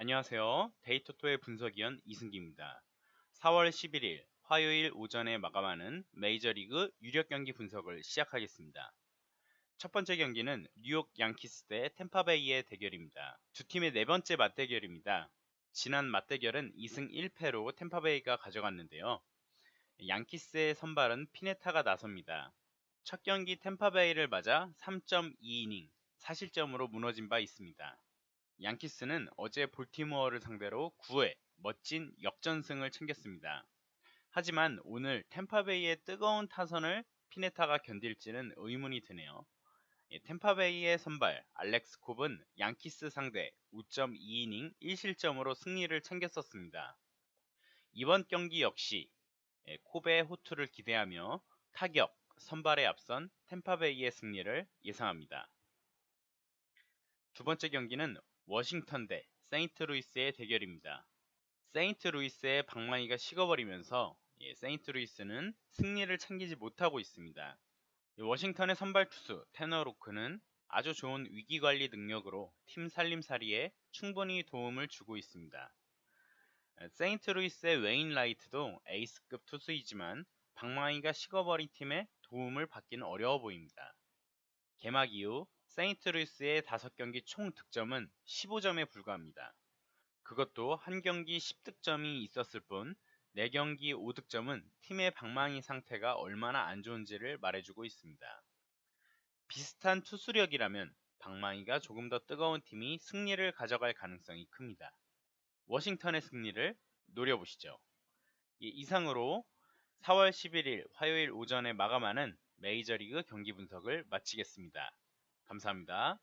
안녕하세요. 데이터토의 분석위원 이승기입니다. 4월 11일 화요일 오전에 마감하는 메이저리그 유력 경기 분석을 시작하겠습니다. 첫 번째 경기는 뉴욕 양키스 대 템파베이의 대결입니다. 두 팀의 네 번째 맞대결입니다. 지난 맞대결은 2승 1패로 템파베이가 가져갔는데요. 양키스의 선발은 피네타가 나섭니다. 첫 경기 템파베이를 맞아 3.2이닝 4실점으로 무너진 바 있습니다. 양키스는 어제 볼티모어를 상대로 9회 멋진 역전승을 챙겼습니다. 하지만 오늘 템파베이의 뜨거운 타선을 피네타가 견딜지는 의문이 드네요. 예, 템파베이의 선발 알렉스 콥은 양키스 상대 5.2이닝 1실점으로 승리를 챙겼었습니다. 이번 경기 역시 예, 콥의 호투를 기대하며 타격, 선발에 앞선 템파베이의 승리를 예상합니다. 두 번째 경기는 워싱턴 대 세인트루이스의 대결입니다. 세인트루이스의 방망이가 식어버리면서 예, 세인트루이스는 승리를 챙기지 못하고 있습니다. 워싱턴의 선발 투수 테너 로크는 아주 좋은 위기관리 능력으로 팀 살림살이에 충분히 도움을 주고 있습니다. 세인트루이스의 웨인라이트도 에이스급 투수이지만 방망이가 식어버린 팀에 도움을 받기는 어려워 보입니다. 개막 이후 세인트루이스의 5경기 총 득점은 15점에 불과합니다. 그것도 한 경기 10득점이 있었을 뿐 4경기 5득점은 팀의 방망이 상태가 얼마나 안 좋은지를 말해주고 있습니다. 비슷한 투수력이라면 방망이가 조금 더 뜨거운 팀이 승리를 가져갈 가능성이 큽니다. 워싱턴의 승리를 노려보시죠. 이상으로 4월 11일 화요일 오전에 마감하는 메이저리그 경기 분석을 마치겠습니다. 감사합니다.